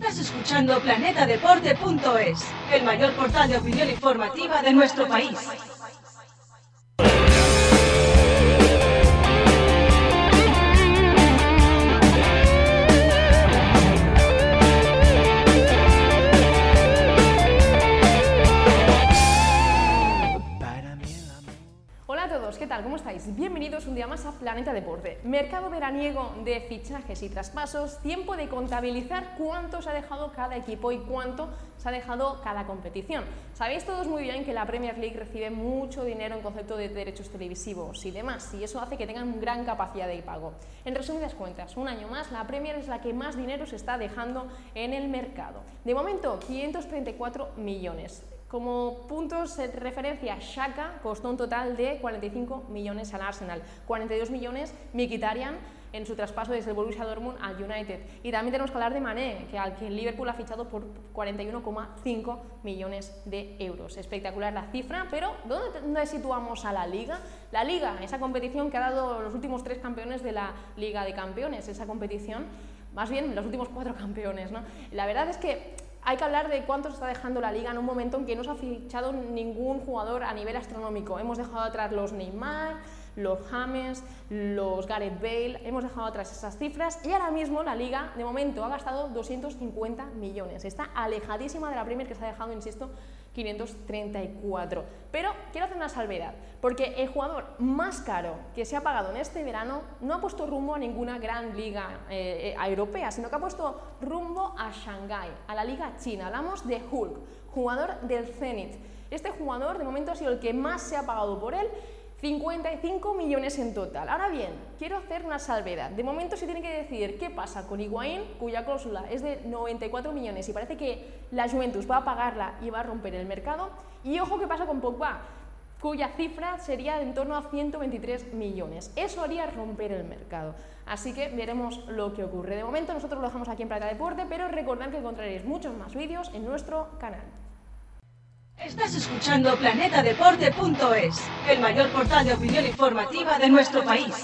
Estás escuchando planetadeporte.es, el mayor portal de opinión informativa de nuestro país. ¿Cómo estáis? Bienvenidos un día más a Planeta Deporte. Mercado veraniego de fichajes y traspasos, tiempo de contabilizar cuánto se ha dejado cada equipo y cuánto se ha dejado cada competición. Sabéis todos muy bien que la Premier League recibe mucho dinero en concepto de derechos televisivos y demás, y eso hace que tengan gran capacidad de pago. En resumidas cuentas, un año más, la Premier es la que más dinero se está dejando en el mercado. De momento, 534 millones. Como puntos de referencia, Shaka costó un total de 45 millones al Arsenal, 42 millones Mkhitaryan en su traspaso desde el Borussia Dortmund al United. Y también tenemos que hablar de Mané, que al que Liverpool ha fichado por 41,5 millones de euros. Espectacular la cifra, pero ¿dónde, ¿dónde situamos a la Liga? La Liga, esa competición que ha dado los últimos tres campeones de la Liga de Campeones, esa competición, más bien los últimos cuatro campeones, ¿no? La verdad es que hay que hablar de cuánto se está dejando la liga en un momento en que no se ha fichado ningún jugador a nivel astronómico. Hemos dejado atrás los Neymar, los James, los Gareth Bale, hemos dejado atrás esas cifras y ahora mismo la liga de momento ha gastado 250 millones. Está alejadísima de la Premier que se ha dejado, insisto, 534. Pero quiero hacer una salvedad, porque el jugador más caro que se ha pagado en este verano no ha puesto rumbo a ninguna gran liga eh, eh, europea, sino que ha puesto rumbo a Shanghái, a la liga china. Hablamos de Hulk, jugador del Zenit. Este jugador de momento ha sido el que más se ha pagado por él 55 millones en total. Ahora bien, quiero hacer una salvedad. De momento se tiene que decidir qué pasa con Higuaín, cuya cláusula es de 94 millones y parece que la Juventus va a pagarla y va a romper el mercado. Y ojo qué pasa con Pogba, cuya cifra sería de en torno a 123 millones. Eso haría romper el mercado. Así que veremos lo que ocurre. De momento nosotros lo dejamos aquí en Plata Deporte, pero recordad que encontraréis muchos más vídeos en nuestro canal. Estás escuchando planetadeporte.es, el mayor portal de opinión informativa de nuestro país.